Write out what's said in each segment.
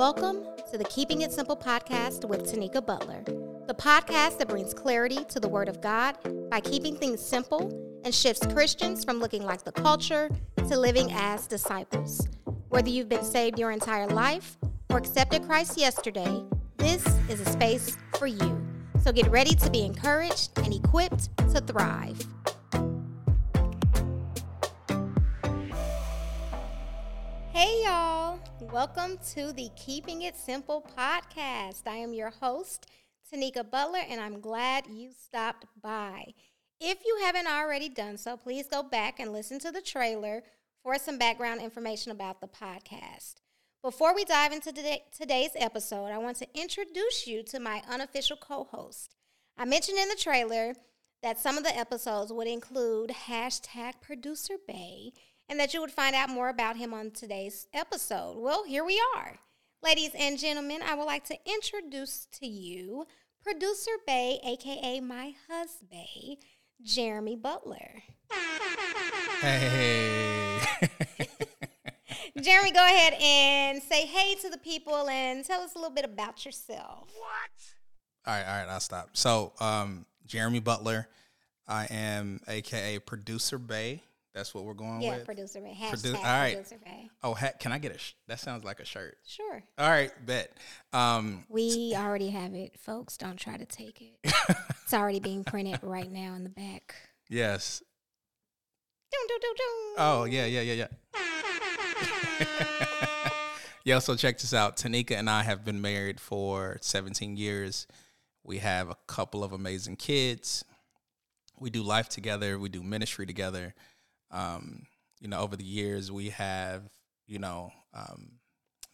Welcome to the Keeping It Simple podcast with Tanika Butler, the podcast that brings clarity to the Word of God by keeping things simple and shifts Christians from looking like the culture to living as disciples. Whether you've been saved your entire life or accepted Christ yesterday, this is a space for you. So get ready to be encouraged and equipped to thrive. Hey, y'all. Welcome to the Keeping It Simple podcast. I am your host, Tanika Butler, and I'm glad you stopped by. If you haven't already done so, please go back and listen to the trailer for some background information about the podcast. Before we dive into today, today's episode, I want to introduce you to my unofficial co host. I mentioned in the trailer that some of the episodes would include hashtag producer Bay and that you would find out more about him on today's episode. Well, here we are. Ladies and gentlemen, I would like to introduce to you producer Bay, aka my husband, Jeremy Butler. Hey. Jeremy, go ahead and say hey to the people and tell us a little bit about yourself. What? All right, all right, I'll stop. So, um, Jeremy Butler, I am AKA Producer Bay. That's what we're going Yeah, with. Yeah, producer Bay. Produ- all right. producer Bay. oh, ha- can I get a? Sh- that sounds like a shirt. Sure. All right, bet. Um, We already have it, folks. Don't try to take it. it's already being printed right now in the back. yes. Dun, dun, dun. Oh, yeah, yeah, yeah, yeah. yeah. So check this out. Tanika and I have been married for 17 years. We have a couple of amazing kids. We do life together. We do ministry together. Um, you know, over the years, we have, you know, um,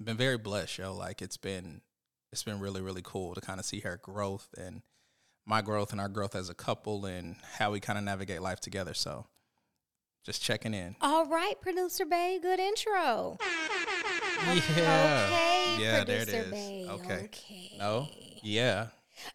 been very blessed, yo. Like it's been, it's been really, really cool to kind of see her growth and my growth and our growth as a couple and how we kind of navigate life together. So, just checking in. All right, producer Bay. Good intro. Yeah. Okay, Yeah, there it producer. Bay. Okay. Okay. No. Yeah.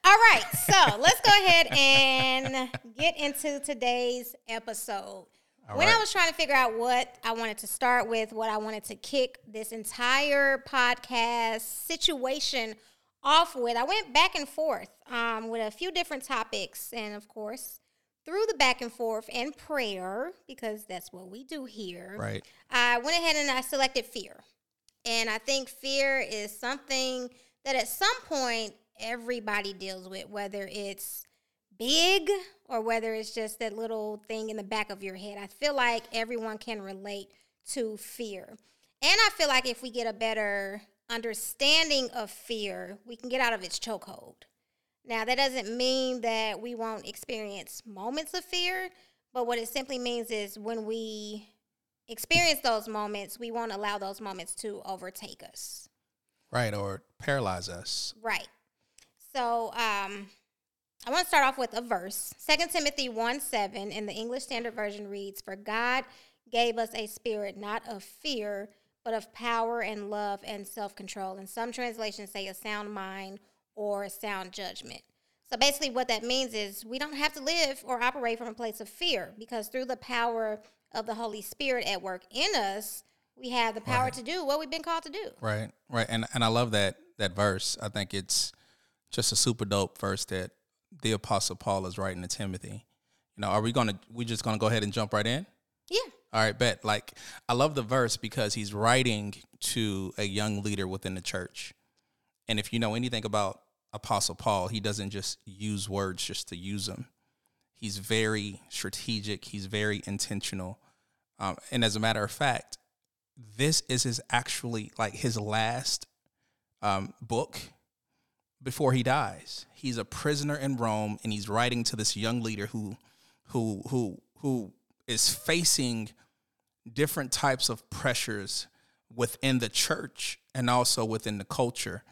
All right, so let's go ahead and get into today's episode. All when I was trying to figure out what I wanted to start with, what I wanted to kick this entire podcast situation off with, I went back and forth um, with a few different topics. And of course, through the back and forth and prayer, because that's what we do here, Right. I went ahead and I selected fear. And I think fear is something that at some point everybody deals with, whether it's big or whether it's just that little thing in the back of your head. I feel like everyone can relate to fear. And I feel like if we get a better understanding of fear, we can get out of its chokehold. Now, that doesn't mean that we won't experience moments of fear, but what it simply means is when we experience those moments, we won't allow those moments to overtake us. Right. Or paralyze us. Right. So, um, I want to start off with a verse. 2 Timothy 1 7 in the English Standard Version reads, For God gave us a spirit not of fear, but of power and love and self control. And some translations say a sound mind or a sound judgment. So basically, what that means is we don't have to live or operate from a place of fear because through the power of the Holy Spirit at work in us, we have the power Right. to do what we've been called to do. Right. Right. And and I love that that verse. I think it's just a super dope verse that the apostle Paul is writing to Timothy. You know, are we gonna we just gonna go ahead and jump right in? Yeah. All right, bet. Like I love the verse because he's writing to a young leader within the church. And if you know anything about Apostle Paul, he doesn't just use words just to use them. He's very strategic, he's very intentional. Um, and as a matter of fact, this is his actually like his last um, book before he dies. He's a prisoner in Rome and he's writing to this young leader who who who who is facing different types of pressures within the church and also within the culture.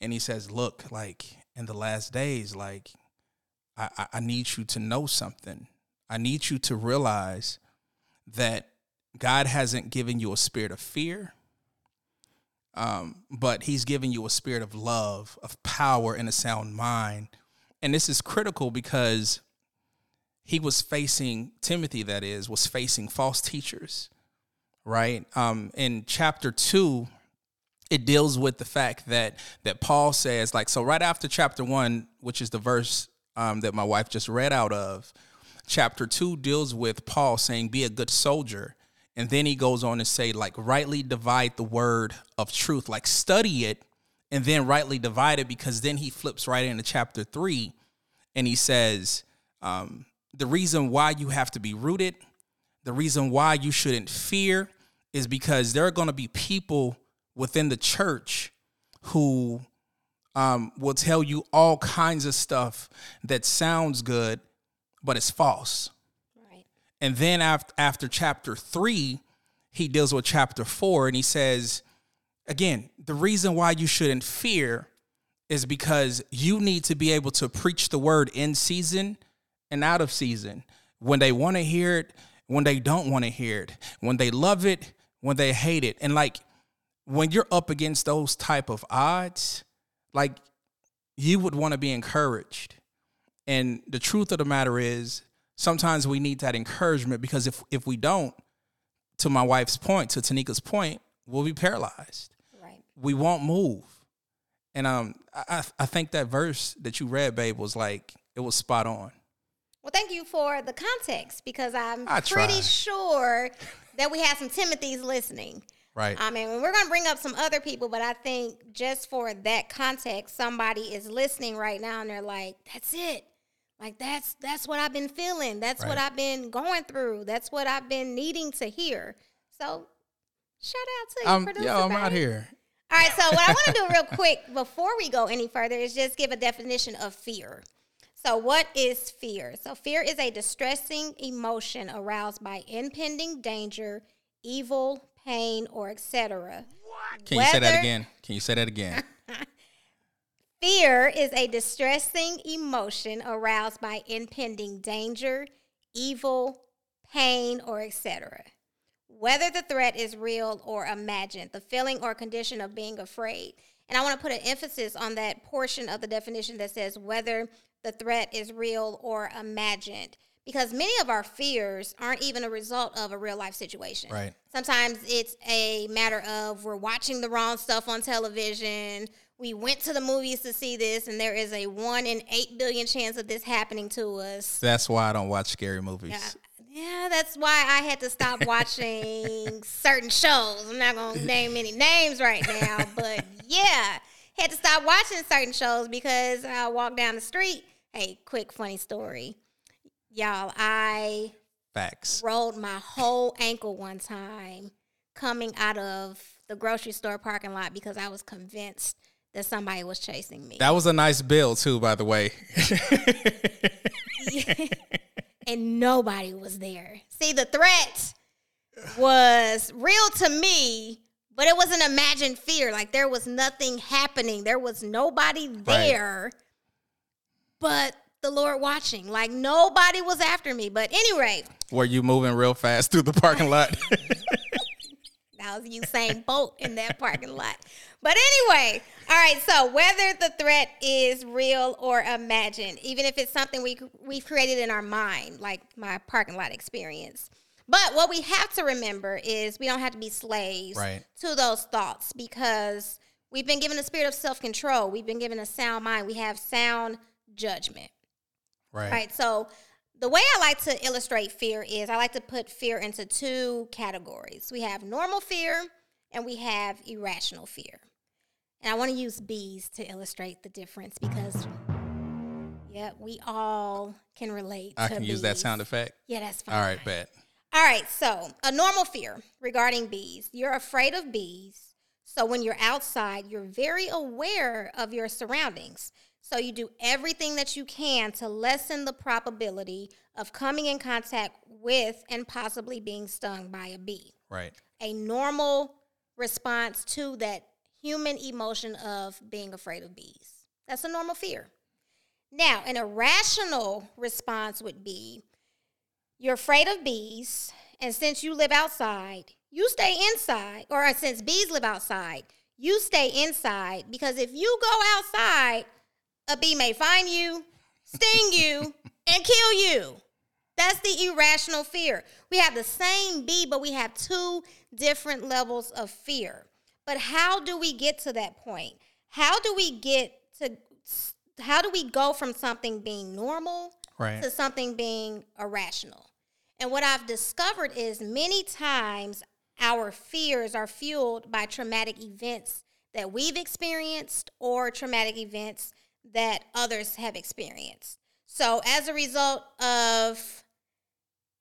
And he says, Look, like in the last days, like I, I, I need you to know something. I need you to realize that God hasn't given you a spirit of fear, um, but He's giving you a spirit of love, of power, and a sound mind. And this is critical because he was facing Timothy, that is, was facing false teachers, right? Um, in chapter two, it deals with the fact that that Paul says like so right after chapter 1 which is the verse um, that my wife just read out of chapter 2 deals with Paul saying be a good soldier and then he goes on to say like rightly divide the word of truth like study it and then rightly divide it because then he flips right into chapter 3 and he says um, the reason why you have to be rooted the reason why you shouldn't fear is because there are going to be people within the church who um, will tell you all kinds of stuff that sounds good, but it's false. And then after, after chapter three, he deals with chapter four and he says, again, the reason why you shouldn't fear is because you need to be able to preach the word in season and out of season. When they want to hear it, when they don't want to hear it, when they love it, when they hate it. And like when you're up against those type of odds, like you would want to be encouraged. And the truth of the matter is sometimes we need that encouragement because if if we don't, to my wife's point, to Tanika's point, we'll be paralyzed. Right. We won't move. And um I I think that verse that you read, babe, was like it was spot on. Well, thank you for the context because I'm I pretty sure that we have some Timothy's listening. Right. I mean, we're going to bring up some other people, but I think just for that context, somebody is listening right now and they're like, "That's it." Like that's that's what I've been feeling. That's what I've been going through. That's what I've been needing to hear. So, shout out to you, um, producer. yo, I'm out here. All right, so what I want to do real quick before we go any further is just give a definition of fear. So, what is fear? So, fear is a distressing emotion aroused by impending danger, evil, pain, or etc. Can you say that again? Can you say that again? Fear is a distressing emotion aroused by impending danger, evil, pain, or etc. Whether the threat is real or imagined, the feeling or condition of being afraid. And I want to put an emphasis on that portion of the definition that says whether the threat is real or imagined. Because many of our fears aren't even a result of a real life situation. Right. Sometimes it's a matter of we're watching the wrong stuff on television. We went to the movies to see this, and there is a one in eight billion chance of this happening to us. That's why I don't watch scary movies. Yeah, yeah, that's why I had to stop watching certain shows. I'm not gonna name any names right now, but yeah, had to stop watching certain shows because I walked down the street. Hey, quick funny story, y'all. I Facts. rolled my whole ankle one time coming out of the grocery store parking lot because I was convinced that somebody was chasing me. That was a nice bill too, by the way. and nobody was there. See, the threat was real to me, but it was an imagined fear. Like there was nothing happening, there was nobody there, but the Lord watching. Like nobody was after me. But anyway, Were you moving real fast through the parking lot? That was Usain Bolt in that parking lot. But anyway, all right. So whether the threat is real or imagined, even if it's something we we've created in our mind, like my parking lot experience. But what we have to remember is we don't have to be slaves Right. to those thoughts because we've been given a spirit of self control. We've been given a sound mind. We have sound judgment. right. Right. So the way I like to illustrate fear is I like to put fear into two categories. We have normal fear and we have irrational fear. And I want to use bees to illustrate the difference because yeah, we all can relate I can use that sound effect. Yeah, that's fine. All right, bet. All right, so a normal fear regarding bees. You're afraid of bees. So when you're outside, you're very aware of your surroundings. So you do everything that you can to lessen the probability of coming in contact with and possibly being stung by a bee. Right. A normal response to that human emotion of being afraid of bees. That's a normal fear. Now, an irrational response would be you're afraid of bees, and since you live outside, you stay inside. Or since bees live outside, you stay inside because if you go outside, a bee may find you, sting you, and kill you. That's the irrational fear. We have the same bee, but we have two different levels of fear. But how do we get to that point? How do we get to how do we go from something being normal Right. to something being irrational? And what I've discovered is many times our fears are fueled by traumatic events that we've experienced or traumatic events that others have experienced. So, as a result of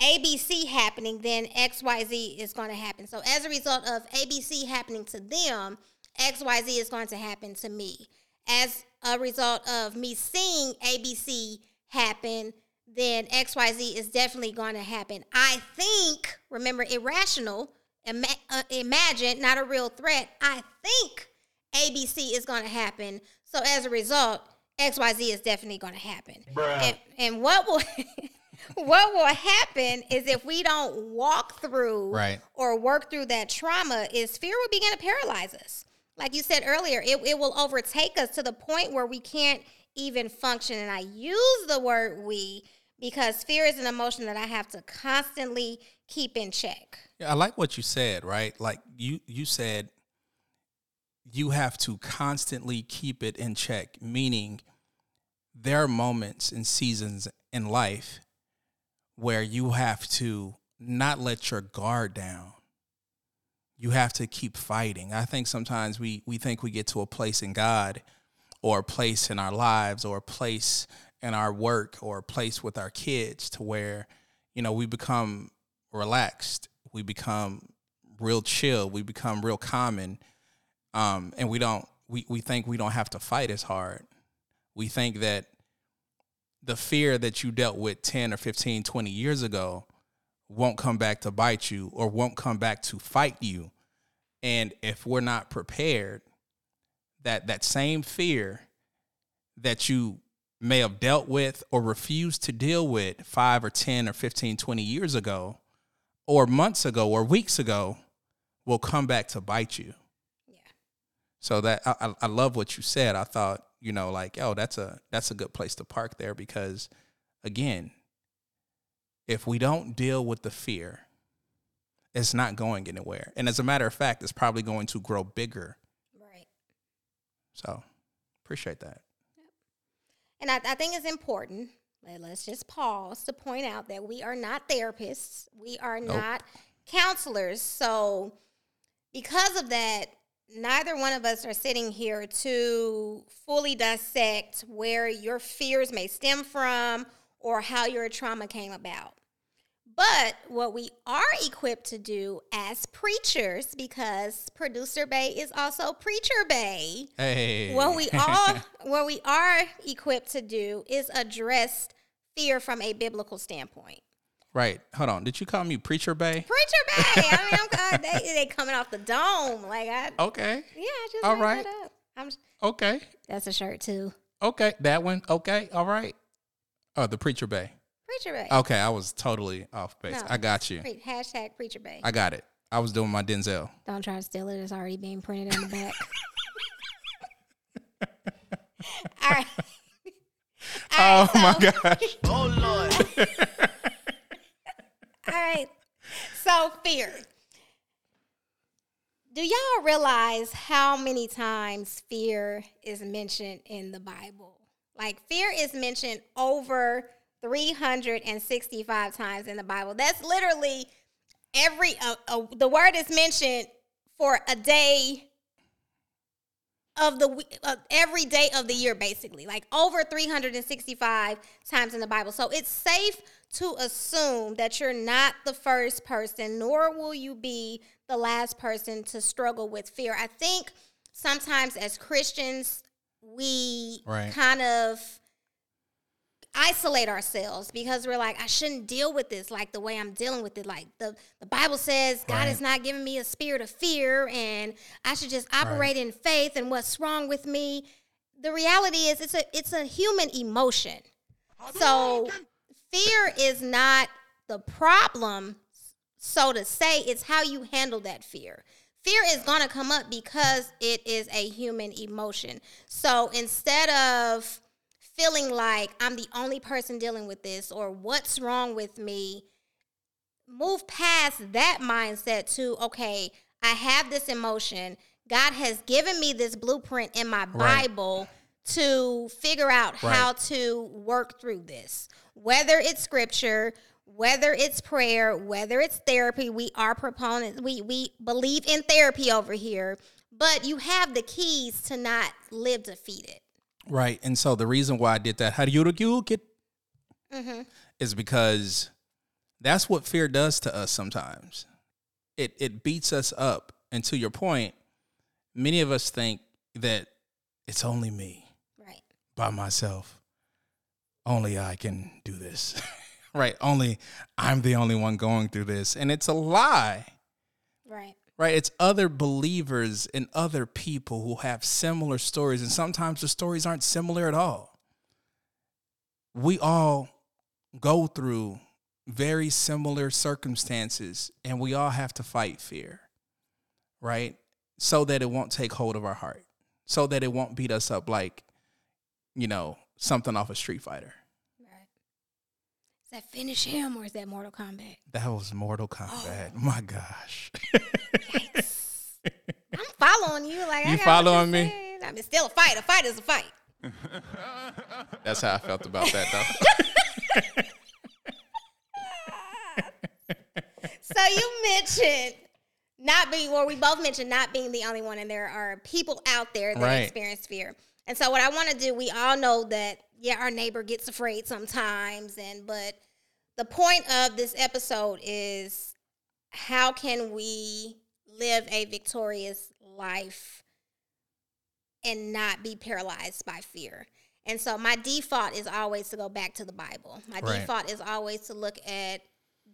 ABC happening, then XYZ is going to happen. So, as a result of ABC happening to them, XYZ is going to happen to me. As a result of me seeing ABC happen, then XYZ is definitely going to happen. I think, remember, irrational, ima- uh, imagine, not a real threat. I think ABC is going to happen. So, as a result, XYZ is definitely going to happen. And, and what will. what will happen is if we don't walk through Right. or work through that trauma is fear will begin to paralyze us like you said earlier it, it will overtake us to the point where we can't even function and i use the word we because fear is an emotion that i have to constantly keep in check Yeah, I like what you said, right? Like you you said you have to constantly keep it in check, meaning there are moments and seasons in life where you have to not let your guard down. You have to keep fighting. I think sometimes we we think we get to a place in God or a place in our lives or a place in our work or a place with our kids to where you know we become relaxed we become real chill we become real common um, and we don't we, we think we don't have to fight as hard we think that the fear that you dealt with 10 or 15 20 years ago won't come back to bite you or won't come back to fight you. And if we're not prepared that that same fear that you may have dealt with or refused to deal with 5 or 10 or 15 20 years ago or months ago or weeks ago will come back to bite you. Yeah. So that I, I- I love what you said. I thought you know like oh that's a that's a good place to park there because again if we don't deal with the fear it's not going anywhere and as a matter of fact it's probably going to grow bigger right so appreciate that And I, I think it's important. let- Let's just pause to point out that we are not therapists. We are Nope. not counselors. So, because of that, neither one of us are sitting here to fully dissect where your fears may stem from or how your trauma came about. But what we are equipped to do as preachers, because producer Bay is also preacher Bay, hey what we all what we are equipped to do is address fear from a biblical standpoint. Right hold on did you call me preacher bay Preacher Bay, I mean, I'm they they coming off the dome, like I okay yeah, I just All made right. that up. I'm okay that's a shirt too. Okay, that one. Okay, all right. Oh, the preacher bay. Preacher Bay, Okay, I was totally off base. No. I got you. Pre- hashtag Preacher Bay. I got it. I was doing my Denzel. Don't try to steal it; it's already being printed on the back. all right. Oh all Oh right, my gosh. Oh Lord. All right. So fear. Do y'all realize how many times fear is mentioned in the Bible? Like fear is mentioned over 365 times in the Bible. That's literally every uh, uh, the word is mentioned for a day of the we- uh, every day of the year basically like over 365 times in the bible so it's safe to assume that you're not the first person nor will you be the last person to struggle with fear i think sometimes as christians we Right. kind of isolate ourselves because we're like, I shouldn't deal with this like the way I'm dealing with it. Like the, the Bible says God Right. has not given me a spirit of fear and I should just operate in faith and what's wrong with me. The reality is it's a it's a human emotion. So fear is not the problem, so to say, it's how you handle that fear. Fear is going to come up because it is a human emotion. So instead of feeling like I'm the only person dealing with this or what's wrong with me, move past that mindset to, okay, I have this emotion. God has given me this blueprint in my Right. Bible to figure out Right. how to work through this. Whether it's scripture, whether it's prayer, whether it's therapy, we are proponents. We we believe in therapy over here, but you have the keys to not live defeated. Right. And so the reason why I did that, how do you get Mm-hmm. is because that's what fear does to us sometimes. It it beats us up. And to your point, many of us think that it's only me. By myself. Only I can do this. right. Only I'm the only one going through this. And it's a lie. Right. Right. It's other believers and other people who have similar stories. And sometimes the stories aren't similar at all. We all go through very similar circumstances and we all have to fight fear. Right. So that it won't take hold of our heart. So that it won't beat us up like, you know, something off a Street Fighter. Right. Is that finish him or is that Mortal Kombat? That was Mortal Kombat. Oh. My gosh. I'm following you. Like You following me? saying. I mean, still a fight. A fight is a fight. That's how I felt about that though. So you mentioned not being, or we both mentioned not being the only one, and there are people out there that Right. experience fear. And so, what I want to do, we all know that yeah, our neighbor gets afraid sometimes, and but the point of this episode is how can we live a victorious life and not be paralyzed by fear. And so my default is always to go back to the Bible. My Right. default is always to look at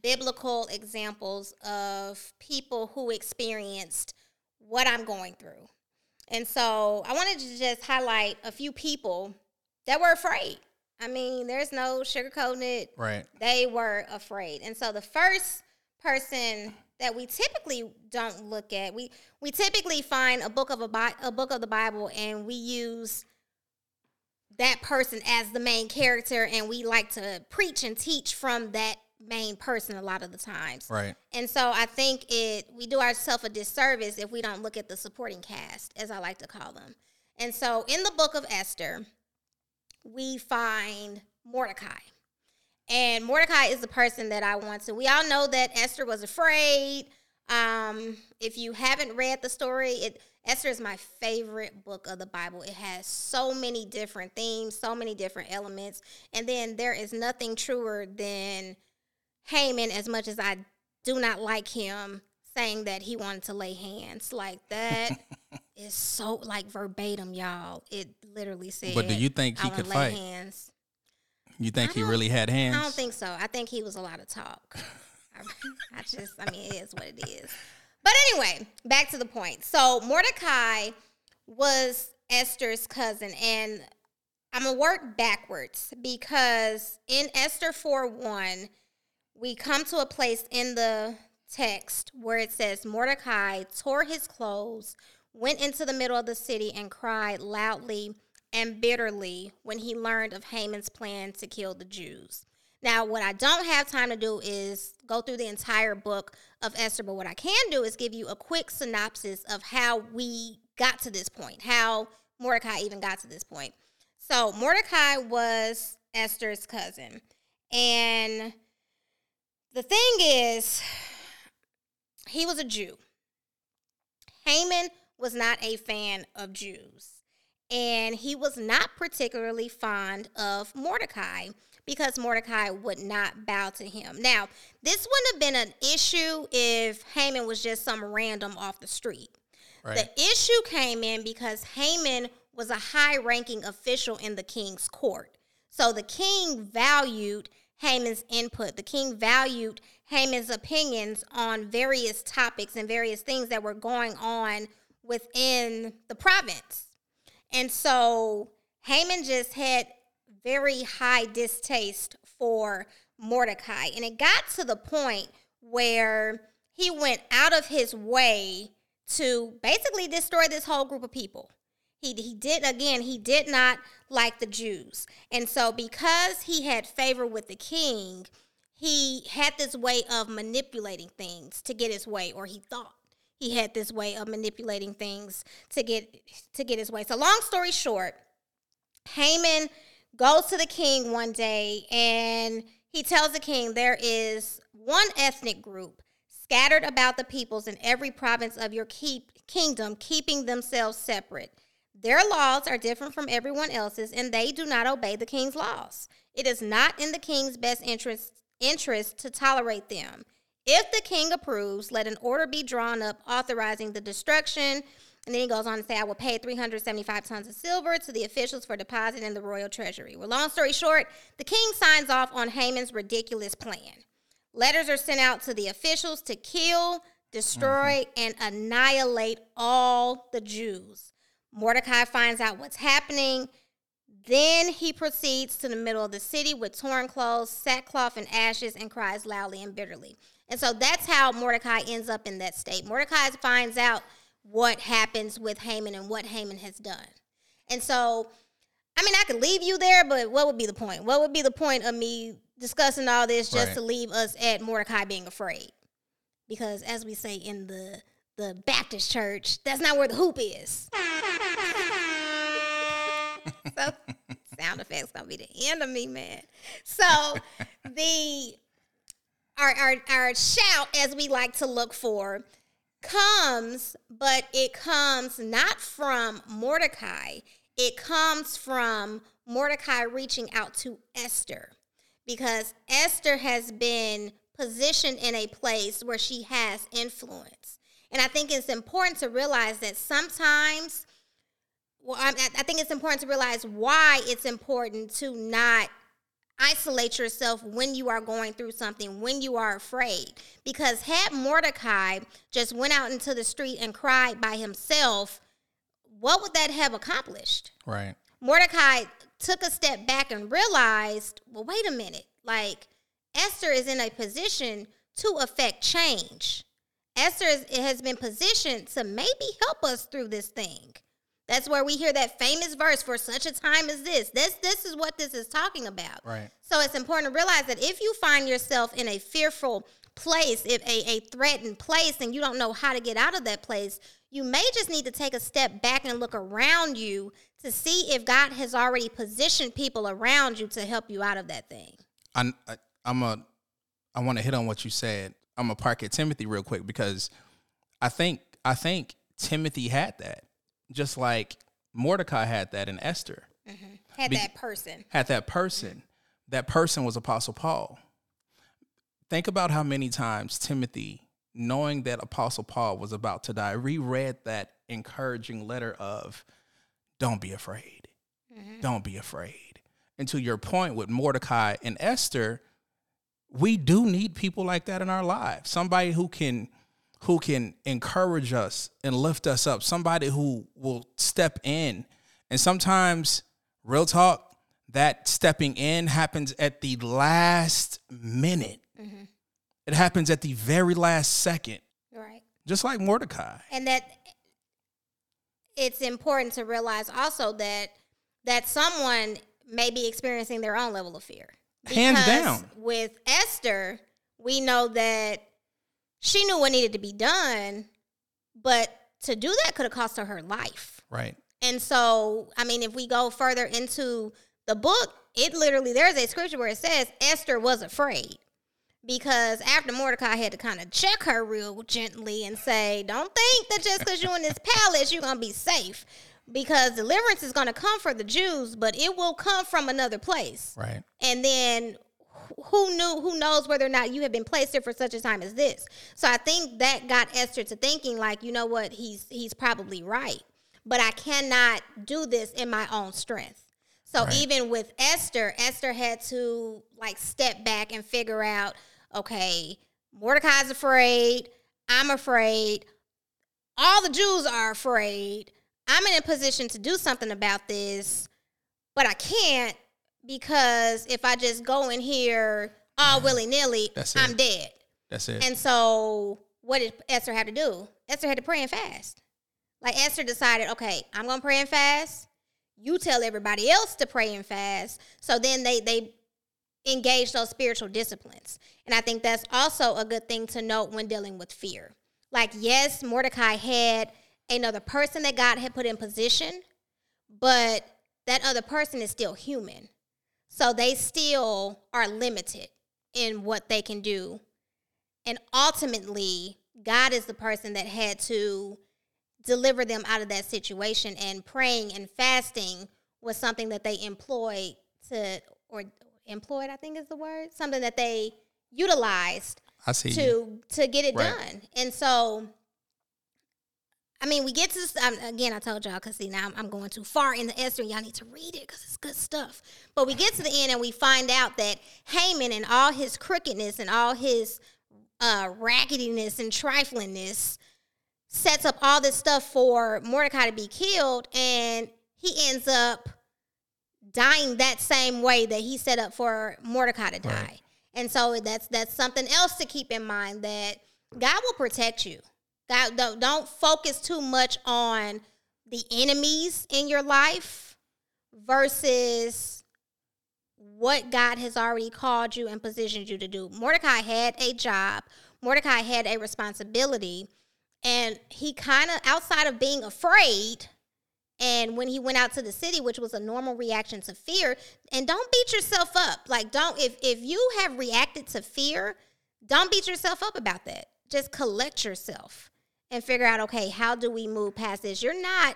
biblical examples of people who experienced what I'm going through. And so I wanted to just highlight a few people that were afraid. I mean, there's no sugarcoating it right. they were afraid. And so the first person that we typically don't look at, we we typically find a book of a, Bi- a book of the Bible and we use that person as the main character and we like to preach and teach from that main person a lot of the times. Right. And so I think it we do ourselves a disservice if we don't look at the supporting cast, as I like to call them. And so in the book of Esther, we find Mordecai. And Mordecai is the person that I want to. We all know that Esther was afraid. Um, if you haven't read the story, it Esther is my favorite book of the Bible. It has so many different themes, so many different elements, and then there is nothing truer than Haman. As much as I do not like him saying that he wanted to lay hands, like that is so like verbatim, y'all. It literally said. But do you think he could lay fight? Hands. You think he really had hands? I don't think so. I think he was a lot of talk. I, I just, I mean, it is what it is. But anyway, back to the point. So Mordecai was Esther's cousin, and I'm gonna work backwards because in Esther 4 1, we come to a place in the text where it says Mordecai tore his clothes, went into the middle of the city, and cried loudly and bitterly when he learned of Haman's plan to kill the Jews. Now, what I don't have time to do is go through the entire book of Esther, but what I can do is give you a quick synopsis of how we got to this point, how Mordecai even got to this point. So, Mordecai was Esther's cousin. And the thing is, he was a Jew. Haman was not a fan of Jews. And he was not particularly fond of Mordecai because Mordecai would not bow to him. Now, this wouldn't have been an issue if Haman was just some random off the street. Right. The issue came in because Haman was a high ranking official in the king's court. So the king valued Haman's input. The king valued Haman's opinions on various topics and various things that were going on within the province. And so Haman just had very high distaste for Mordecai. And it got to the point where he went out of his way to basically destroy this whole group of people. He, he did, again, he did not like the Jews. And so, because he had favor with the king, he had this way of manipulating things to get his way, or he thought he had this way of manipulating things to get to get his way. So long story short, Haman goes to the king one day and he tells the king there is one ethnic group scattered about the peoples in every province of your keep, kingdom, keeping themselves separate. Their laws are different from everyone else's, and they do not obey the king's laws. It is not in the king's best interest, interest to tolerate them. If the king approves, let an order be drawn up authorizing the destruction. And then he goes on to say, I will pay 375 tons of silver to the officials for deposit in the royal treasury. Well, long story short, the king signs off on Haman's ridiculous plan. Letters are sent out to the officials to kill, destroy, mm-hmm. and annihilate all the Jews. Mordecai finds out what's happening. Then he proceeds to the middle of the city with torn clothes, sackcloth, and ashes, and cries loudly and bitterly. And so that's how Mordecai ends up in that state. Mordecai finds out what happens with Haman and what Haman has done. And so, I mean, I could leave you there, but what would be the point? What would be the point of me discussing all this just right. to leave us at Mordecai being afraid? Because as we say in the the Baptist church, that's not where the hoop is. so sound effects gonna be the end of me, man. So the our, our our shout, as we like to look for, comes, but it comes not from Mordecai. It comes from Mordecai reaching out to Esther because Esther has been positioned in a place where she has influence. And I think it's important to realize that sometimes, well, I, I think it's important to realize why it's important to not isolate yourself when you are going through something, when you are afraid. Because had Mordecai just went out into the street and cried by himself, what would that have accomplished? Right. Mordecai took a step back and realized, well, wait a minute. Like, Esther is in a position to affect change. Esther is, has been positioned to maybe help us through this thing. That's where we hear that famous verse for such a time as this. This this is what this is talking about. Right. So it's important to realize that if you find yourself in a fearful place, if a, a threatened place, and you don't know how to get out of that place, you may just need to take a step back and look around you to see if God has already positioned people around you to help you out of that thing. I, I I'm a I want to hit on what you said. I'm gonna park at Timothy real quick because I think I think Timothy had that just like Mordecai had that in Esther. Mm-hmm. Had Be- that person. Had that person. That person was Apostle Paul. Think about how many times Timothy, knowing that Apostle Paul was about to die, reread that encouraging letter of, don't be afraid. Mm-hmm. Don't be afraid. And to your point with Mordecai and Esther, we do need people like that in our lives. Somebody who can who can encourage us and lift us up, somebody who will step in. And sometimes, real talk, that stepping in happens at the last minute. Mm-hmm. It happens at the very last second. Right. Just like Mordecai. And that it's important to realize also that that someone may be experiencing their own level of fear. Hands down. With Esther, we know that she knew what needed to be done, but to do that could have cost her her life. Right. And so, I mean, if we go further into the book, it literally there's a scripture where it says Esther was afraid because after Mordecai had to kind of check her real gently and say, "Don't think that just because you're in this palace, you're gonna be safe." Because deliverance is going to come for the Jews, but it will come from another place. Right. And then who knew who knows whether or not you have been placed here for such a time as this. So i think that got esther to thinking like you know what he's he's probably right. But i cannot do this in my own strength. So right. even with esther esther had to like step back and figure out okay mordecai's afraid i'm afraid all the jews are afraid i'm in a position to do something about this but i can't because if I just go in here all willy nilly, I'm dead. That's it. And so, what did Esther have to do? Esther had to pray and fast. Like Esther decided, okay, I'm gonna pray and fast. You tell everybody else to pray and fast. So then they they engage those spiritual disciplines. And I think that's also a good thing to note when dealing with fear. Like, yes, Mordecai had another person that God had put in position, but that other person is still human. So they still are limited in what they can do. And ultimately, God is the person that had to deliver them out of that situation. And praying and fasting was something that they employed to, or employed, I think is the word, something that they utilized I see to you. to get it Right. done. And so, I mean, we get to this, um, again. I told y'all because see now I'm, I'm going too far in the Esther, and y'all need to read it because it's good stuff. But we get to the end and we find out that Haman and all his crookedness and all his uh, raggediness and triflingness sets up all this stuff for Mordecai to be killed, and he ends up dying that same way that he set up for Mordecai to die. Right. And so that's that's something else to keep in mind that God will protect you. God don't, don't focus too much on the enemies in your life versus what God has already called you and positioned you to do. Mordecai had a job. Mordecai had a responsibility and he kind of outside of being afraid and when he went out to the city which was a normal reaction to fear and don't beat yourself up like don't if if you have reacted to fear don't beat yourself up about that just collect yourself and figure out okay how do we move past this you're not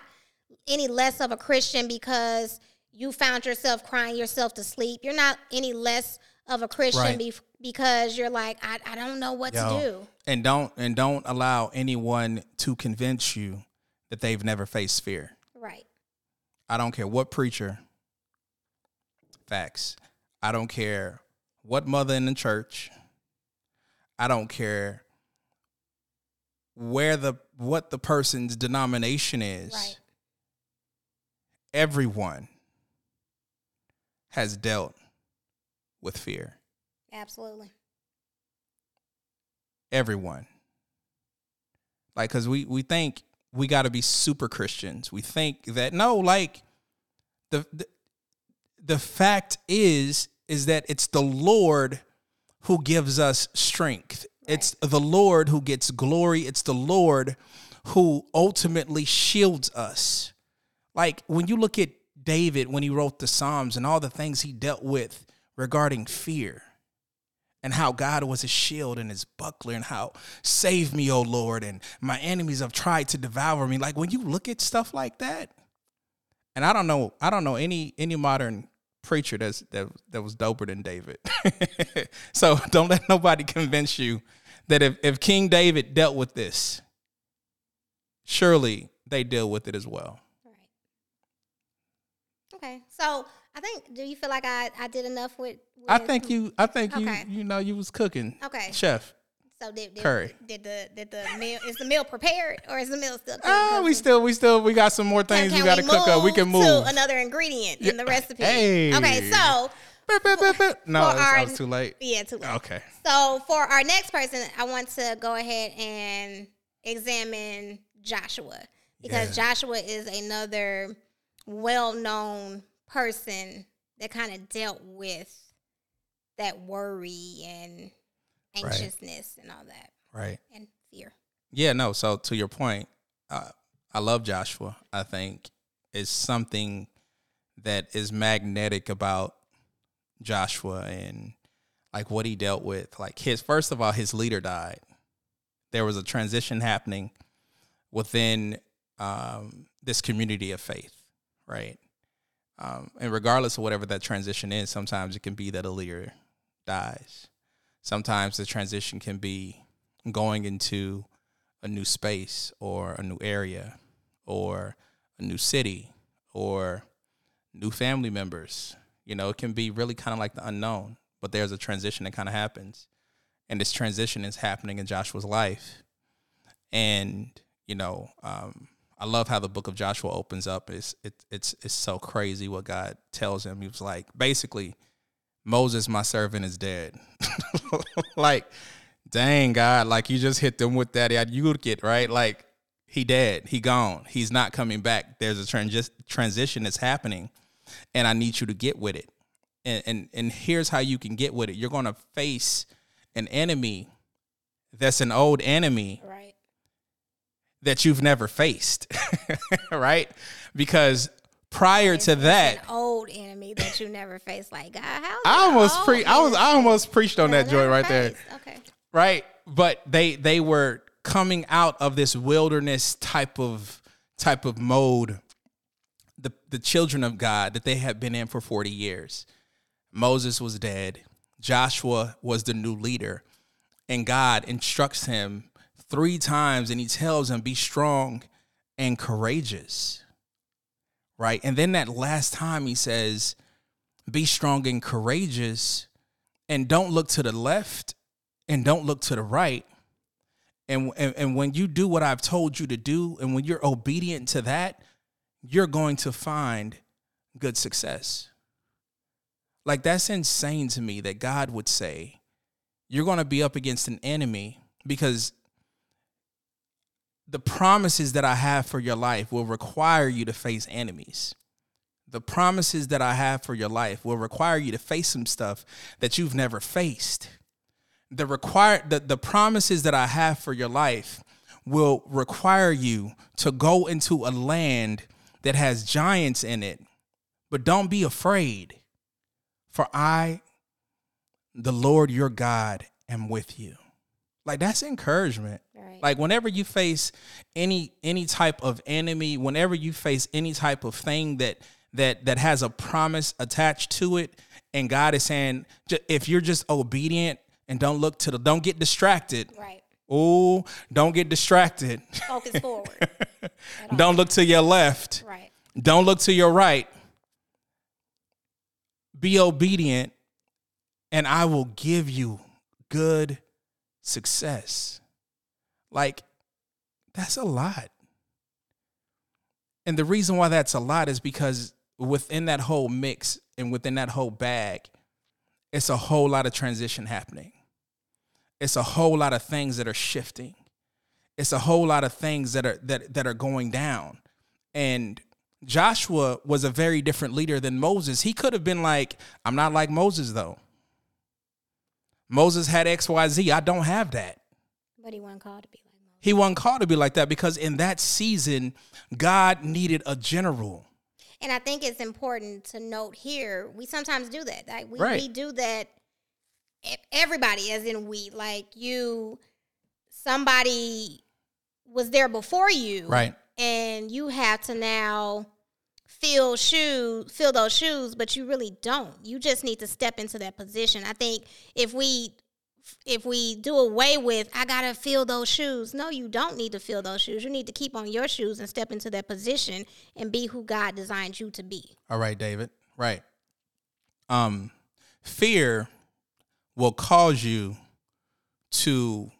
any less of a christian because you found yourself crying yourself to sleep you're not any less of a christian Right. be- because you're like I, I don't know what Yo. to do And don't and don't allow anyone to convince you that they've never faced fear. right I don't care what preacher. Facts. I don't care what mother in the church. I don't care where the what the person's denomination is. right Everyone has dealt with fear. absolutely Everyone. Like cuz we we think we got to be super Christians. We think that no, like the, the the fact is is that it's the Lord who gives us strength. It's the Lord who gets glory. It's the Lord who ultimately shields us. Like when you look at David when he wrote the Psalms and all the things he dealt with regarding fear and how God was his shield and his buckler and how save me, O Lord, and my enemies have tried to devour me. Like when you look at stuff like that, and I don't know, I don't know any any modern preacher that's that that was doper than David. so don't let nobody convince you that if, if King David dealt with this, surely they deal with it as well. Right. Okay. So I think. Do you feel like I, I did enough with? with I think you I think Okay. you you know you was cooking. Okay. Chef. So did, did Curry. Did the did the meal is the meal prepared or is the meal still? Ah, we cooking? still we still we got some more Can- things can we got to cook up. We can move. to another ingredient in the recipe. Hey. Okay. So Boop, boop, boop. No, it's- our- I was too late. yeah, too late. Okay. So for our next person, I want to go ahead and examine Joshua because Joshua is another well-known person that kind of dealt with that worry and anxiousness and all that Right. and fear. Yeah, no. So to your point, uh, I love Joshua. I think it's something that is magnetic about Joshua and like what he dealt with. Like his first of all, his leader died. There was a transition happening within um, this community of faith, right? Um, and regardless of whatever that transition is, sometimes it can be that a leader dies. Sometimes the transition can be going into a new space or a new area or a new city or new family members. You know, it can be really kind of like the unknown, but there's a transition that kind of happens. And this transition is happening in Joshua's life. And, you know, um, I love how the book of Joshua opens up. It's, it, it's, it's so crazy what God tells him. He was like, basically, Moses, my servant, is dead. like, dang God, like you just hit them with that you get right. Like he dead, he gone, he's not coming back. There's a transi- transition that's happening, and I need you to get with it. And and and here's how you can get with it. You're gonna face an enemy that's an old enemy Right. that you've never faced, right? Because prior to that, An old enemy that you never faced. Like God, how? I almost pre I was I almost preached on that joint right there. Okay. Right? But they they were coming out of this wilderness type of type of mode the children of God that they had been in for 40 years. Moses was dead. Joshua was the new leader. And God instructs him three times and he tells him, Be strong and courageous. Right. And then that last time he says, Be strong and courageous and don't look to the left and don't look to the right. And, and, and when you do what I've told you to do, and when you're obedient to that, you're going to find good success. Like that's insane to me that God would say, you're going to be up against an enemy because the promises that I have for your life will require you to face enemies. The promises that I have for your life will require you to face some stuff that you've never faced. The require the, the promises that I have for your life will require you to go into a land that has giants in it. But don't be afraid, for I, the Lord your God, am with you. Like that's encouragement. Right. Like whenever you face any any type of enemy, whenever you face any type of thing that that that has a promise attached to it, and God is saying, if you're just obedient and don't look to the, don't get distracted. Right. Oh, don't get distracted. Focus forward. don't look to your left. Right. Don't look to your right. Be obedient, and I will give you good success. Like, that's a lot. And the reason why that's a lot is because within that whole mix and within that whole bag, it's a whole lot of transition happening. It's a whole lot of things that are shifting. It's a whole lot of things that are that that are going down. And Joshua was a very different leader than Moses. He could have been like, I'm not like Moses though. Moses had XYZ. I don't have that. But he wasn't called to be like Moses. He wasn't called to be like that because in that season, God needed a general. And I think it's important to note here, we sometimes do that. Like we, Right. we do that everybody as in we. Like you somebody was there before you. Right. And you have to now fill shoes fill those shoes, but you really don't. You just need to step into that position. I think if we if we do away with I gotta fill those shoes, no, you don't need to fill those shoes. You need to keep on your shoes and step into that position and be who God designed you to be. All right, David. Right. Um, fear will cause you to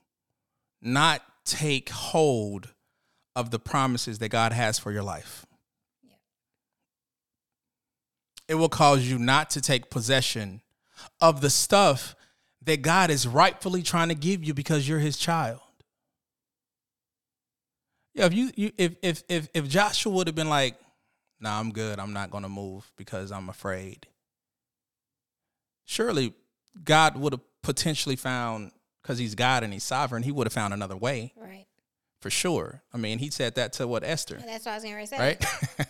not take hold of the promises that God has for your life. It will cause you not to take possession of the stuff that God is rightfully trying to give you because you're his child. Yeah, if you, you if if if if Joshua would have been like, nah, I'm good. I'm not going to move because I'm afraid. Surely God would have potentially found, because he's God and he's sovereign, he would have found another way Right. for sure. I mean, he said that to what Esther, And that's what I was gonna say.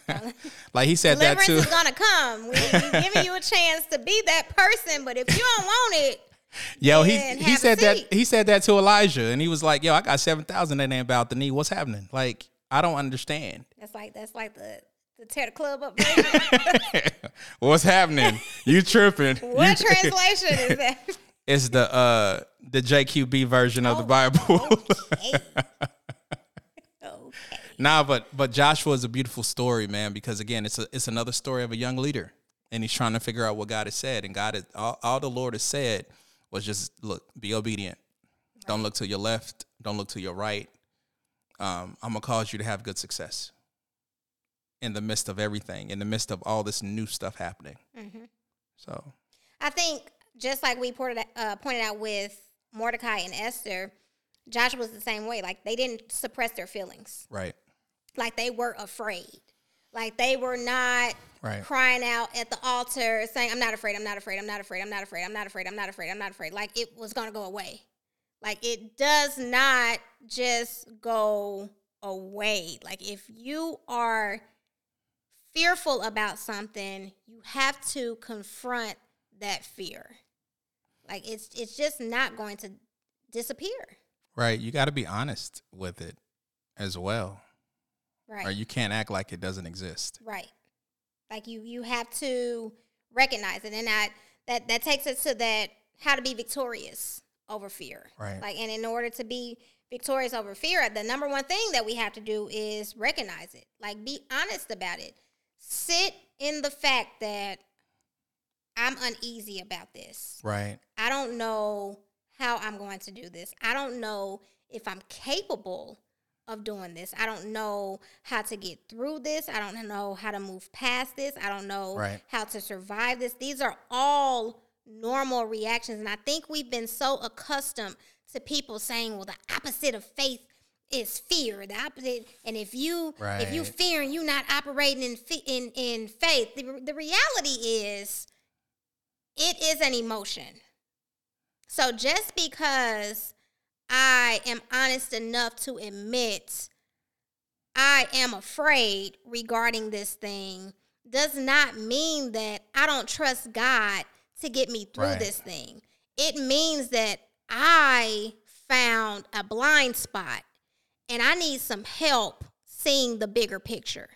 right? like he said that to, is gonna come. We, we giving you a chance to be that person, but if you don't want it, yo, he he said that he said that to Elijah, and he was like, yo, I got seven thousand that ain't about the knee. What's happening? Like, I don't understand. that's like that's like the the tear the club up. What's happening? You tripping? what You- translation is that? It's the uh the JQB version of the Oh, Bible. okay. okay. Nah, but but Joshua is a beautiful story, man, because again, it's a it's another story of a young leader, and he's trying to figure out what God has said, and God is all, all the Lord has said was just look, be obedient, don't look to your left, don't look to your right. Um, I'm gonna cause you to have good success in the midst of everything, in the midst of all this new stuff happening. Mhm. So I think just like we pointed uh, pointed out with Mordecai and Esther, Joshua was the same way. Like they didn't suppress their feelings. right, Like they were afraid. Like they were not Right. crying out at the altar saying, I'm not afraid, I'm not afraid, I'm not afraid, I'm not afraid, I'm not afraid, I'm not afraid, I'm not afraid. Like it was gonna go away. Like it does not just go away. Like if you are fearful about something, you have to confront that fear. Like it's it's just not going to disappear. Right. You got to be honest with it as well. Right. Or you can't act like it doesn't exist. Right. Like you you have to recognize it and that that that takes us to that how to be victorious over fear. Right. Like and in order to be victorious over fear, the number one thing that we have to do is recognize it. Like be honest about it. Sit in the fact that I'm uneasy about this. Right. I don't know how I'm going to do this. I don't know if I'm capable of doing this. I don't know how to get through this. I don't know how to move past this. I don't know Right. how to survive this. These are all normal reactions. And I think we've been so accustomed to people saying, well, the opposite of faith is fear. The opposite, and if you if you Right. fear and you're not operating in in in faith, the, the reality is it is an emotion. So just because I am honest enough to admit I am afraid regarding this thing does not mean that I don't trust God to get me through Right. this thing. It means that I found a blind spot and I need some help seeing the bigger picture.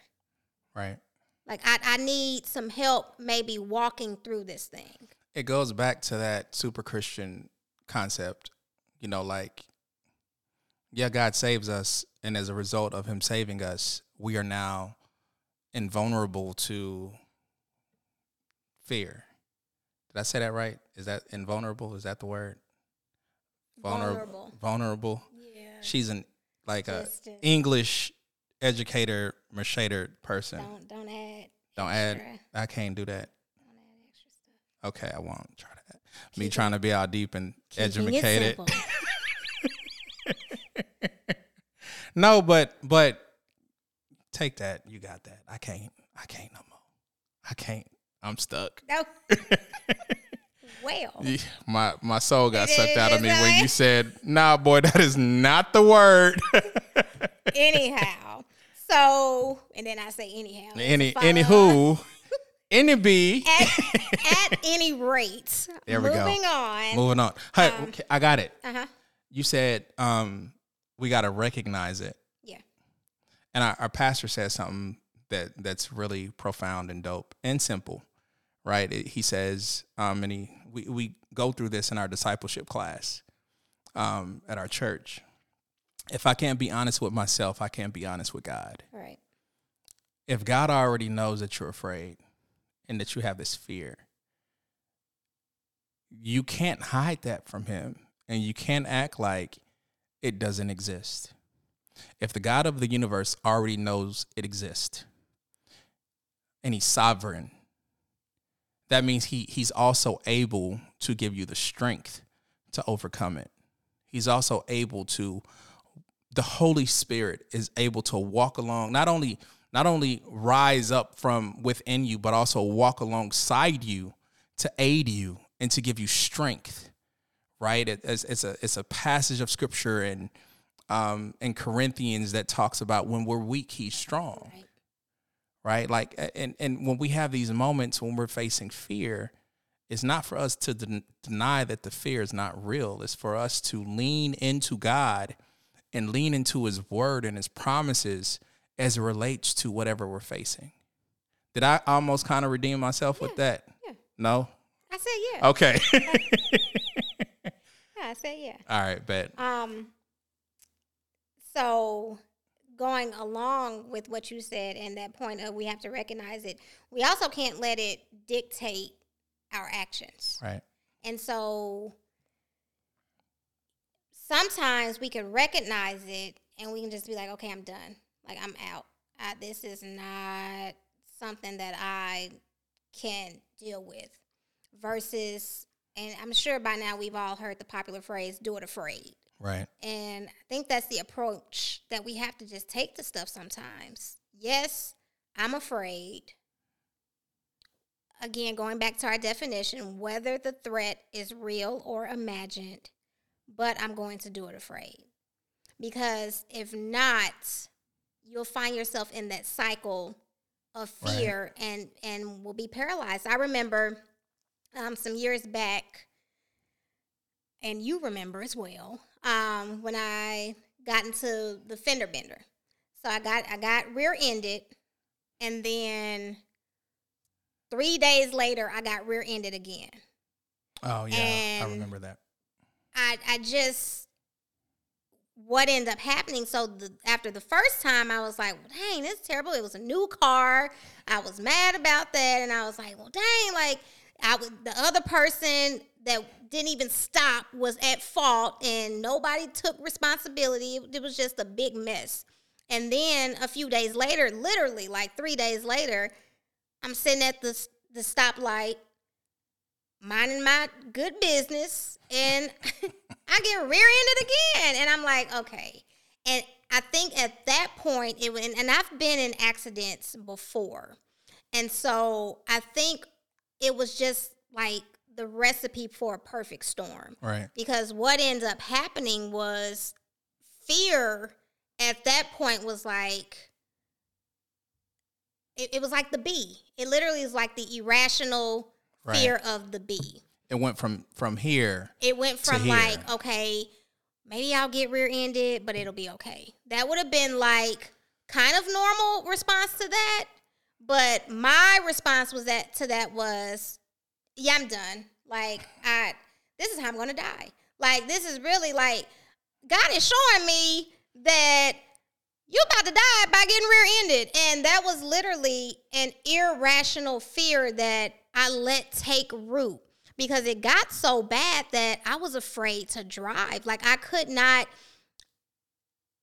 Right. Like I, I need some help maybe walking through this thing. It goes back to that super Christian concept. You know, like, yeah, God saves us. And as a result of Him saving us, we are now invulnerable to fear. Did I say that right? Is that invulnerable? Is that the word? Vulnerable. Vulnerable. Yeah. She's an like a Just, uh, English educator, machader person. Don't don't add. Don't add. I can't do that. Don't add extra stuff. Okay, I won't try that. Me Keep it- trying to be all deep and Keeping educated. No, but but take that. You got that. I can't. I can't no more. I can't. I'm stuck. No. well, My my soul got It sucked out of me when you said, "Nah, boy, that is not the word." anyhow. So, and then I say anyhow. Any anywho, any B. At, at any rate, There we go. moving on. Moving on. Hey, Um, okay, I got it. Uh huh. You said um, we got to recognize it. Yeah. and our, our pastor says something that that's really profound and dope and simple right It- he says um and he we, we go through this in our discipleship class um at our church. If i can't be honest with myself i can't be honest with god. Right. if god already knows that you're afraid and that you have this fear you can't hide that from him and you can't act like it doesn't exist. If the God of the universe already knows it exists and he's sovereign, that means he, he's also able to give you the strength to overcome it. He's also able to, the Holy Spirit is able to walk along, not only not only rise up from within you, but also walk alongside you to aid you and to give you strength. Right? It- it's, it's a it's a passage of scripture and um, in Corinthians that talks about when we're weak, he's strong, Right. Right? Like, and and when we have these moments when we're facing fear, it's not for us to den- deny that the fear is not real. It's for us to lean into God and lean into His Word and His promises as it relates to whatever we're facing. Did I almost kind of redeem myself with that? yeah. No. I said yeah. Okay. Yeah, I said yeah. All right, bet. Um. So, going along with what you said and that point of we have to recognize it, we also can't let it dictate our actions. Right. And so sometimes we can recognize it and we can just be like, okay, I'm done. Like, I'm out. I, this is not something that I can deal with. Versus, and I'm sure by now we've all heard the popular phrase, do it afraid. Right. And I think that's the approach that we have to just take to stuff sometimes. Yes, I'm afraid. Again, going back to our definition, whether the threat is real or imagined, but I'm going to do it afraid. Because if not, you'll find yourself in that cycle of fear right. and and will be paralyzed. I remember um, some years back, and you remember as well um, when I got into the fender bender. So I got I got rear ended, and then three days later I got rear ended again. Oh yeah, and I remember that. I I just what ended up happening. So the, after the first time, I was like, well, "Dang, this is terrible." It was a new car. I was mad about that, and I was like, "Well, dang!" Like I was the other person that didn't even stop was at fault, and nobody took responsibility. It was just a big mess. And then a few days later, literally like three days later, I'm sitting at the the stoplight, minding my good business, and I get rear-ended again, and I'm like, okay. And I think at that point, it was, and I've been in accidents before, and so I think it was just like the recipe for a perfect storm, right? Because what ends up happening was fear at that point was like it, it was like the bee. It literally is like the irrational right. fear of the bee. It went from from here. It went from like okay, maybe I'll get rear-ended, but it'll be okay. That would have been like kind of normal response to that, but my response was that to that was, yeah, I'm done. Like I, this is how I'm gonna die. Like this is really like God is showing me that you're about to die by getting rear-ended and that was literally an irrational fear that i let take root because it got so bad that i was afraid to drive like i could not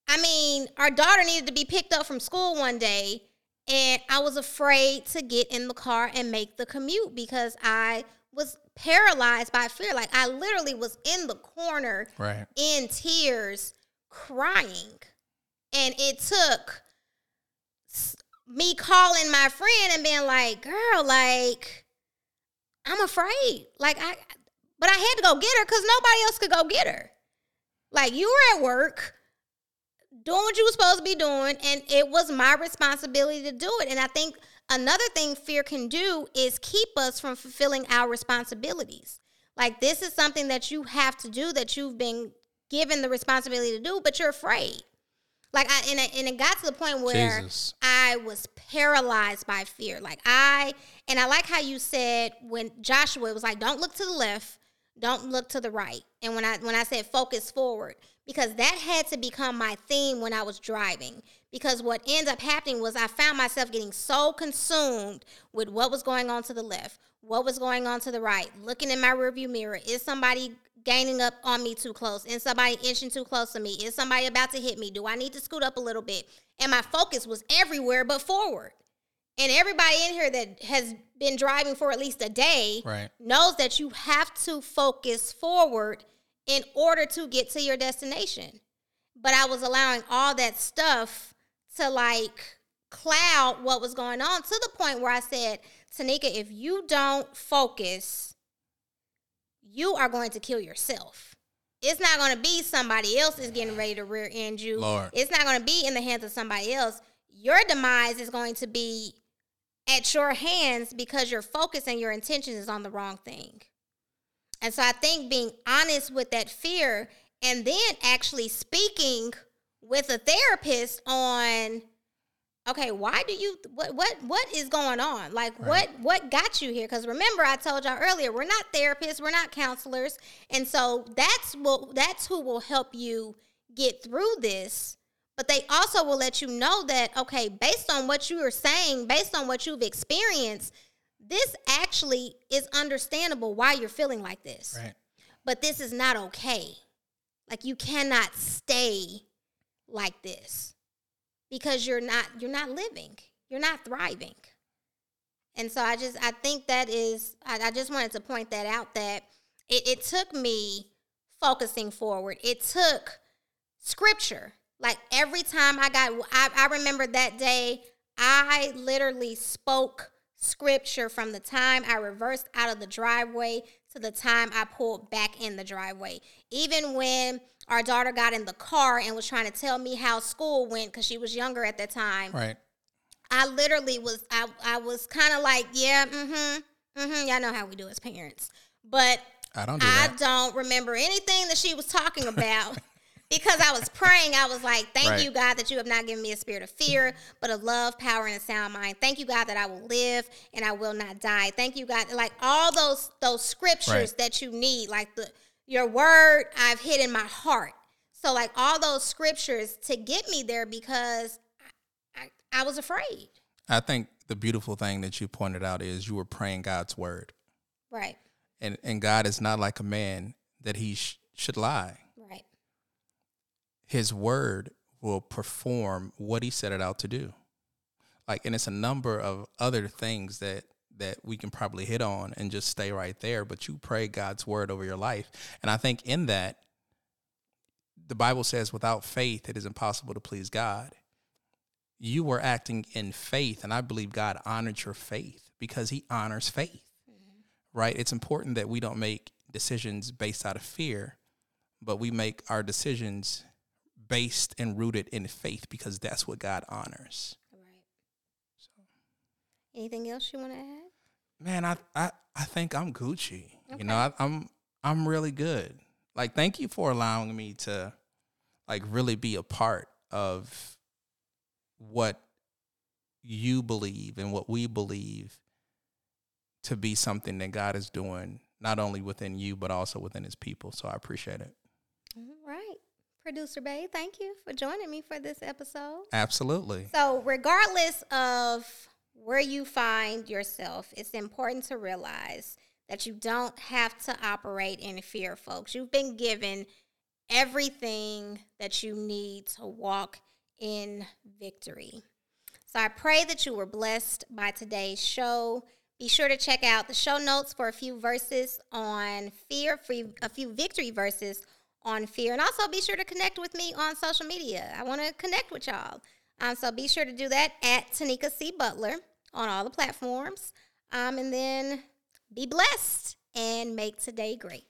i mean our daughter needed to be picked up from school one day and i was afraid to get in the car and make the commute because i was paralyzed by fear like i literally was in the corner right. in tears crying and it took me calling my friend and being like, girl, like, I'm afraid. Like, I, but I had to go get her because nobody else could go get her. Like, you were at work doing what you were supposed to be doing, and it was my responsibility to do it. And I think another thing fear can do is keep us from fulfilling our responsibilities. Like, this is something that you have to do that you've been given the responsibility to do, but you're afraid. Like I and it, and it got to the point where Jesus. I was paralyzed by fear. Like I and I like how you said when Joshua was like, "Don't look to the left, don't look to the right." And when I when I said focus forward, because that had to become my theme when I was driving. Because what ended up happening was I found myself getting so consumed with what was going on to the left, what was going on to the right, looking in my rearview mirror. Is somebody gaining up on me too close? Is somebody inching too close to me? Is somebody about to hit me? Do I need to scoot up a little bit? And my focus was everywhere but forward. And everybody in here that has been driving for at least a day right. knows that you have to focus forward in order to get to your destination. But I was allowing all that stuff to like cloud what was going on to the point where I said, Tanika, if you don't focus, you are going to kill yourself. It's not going to be somebody else is getting ready to rear end you. Lord. It's not going to be in the hands of somebody else. Your demise is going to be at your hands because your focus and your intention is on the wrong thing. And so I think being honest with that fear and then actually speaking with a therapist on okay why do you what what what is going on? Like right. what what got you here? Because remember i told y'all earlier we're not therapists we're not counselors. And so that's what that's who will help you get through this. But they also will let you know that okay based on what you are saying based on what you've experienced this actually is understandable why you're feeling like this. Right. But this is not okay. Like you cannot stay like this because you're not you're not living. You're not thriving. And so i just i think that is i, I just wanted to point that out that it, it took me focusing forward. It took scripture. Like every time i got I, I remember that day i literally spoke scripture from the time I reversed out of the driveway to the time I pulled back in the driveway. Even when our daughter got in the car and was trying to tell me how school went because she was younger at that time. Right. I literally was I I was kind of like, yeah, mm-hmm. Mm-hmm. Y'all know how we do as parents. But I don't do I that. don't remember anything that she was talking about because I was praying. I was like, Thank Right. you, God, that you have not given me a spirit of fear, but of love, power, and a sound mind. Thank you, God, that I will live and I will not die. Thank you, God. Like all those those scriptures Right. that you need, like the your word I've hid in my heart. So like all those scriptures to get me there because I, I, I was afraid. I think the beautiful thing that you pointed out is you were praying God's word. Right. And and God is not like a man that he sh- should lie. His word will perform what he set it out to do. Like and it's a number of other things that that we can probably hit on and just stay right there, but you pray God's word over your life. And I think in that the Bible says without faith it is impossible to please God. You were acting in faith and I believe God honored your faith because he honors faith. Mm-hmm. Right? It's important that we don't make decisions based out of fear, but we make our decisions based and rooted in faith because that's what God honors. Right. So. Anything else you want to add? Man, I I, I think I'm Gucci. Okay. You know, I, I'm I'm really good. Like, thank you for allowing me to like really be a part of what you believe and what we believe to be something that God is doing not only within you but also within his people. So I appreciate it. Producer Bay, thank you for joining me for this episode. Absolutely. So, regardless of where you find yourself, it's important to realize that you don't have to operate in fear, folks. You've been given everything that you need to walk in victory. So, I pray that you were blessed by today's show. Be sure to check out the show notes for a few verses on fear, for a few victory verses on fear. And also be sure to connect with me on social media. I want to connect with y'all. Um, so be sure to do that at Tanika C. Butler on all the platforms. Um, and then be blessed and make today great.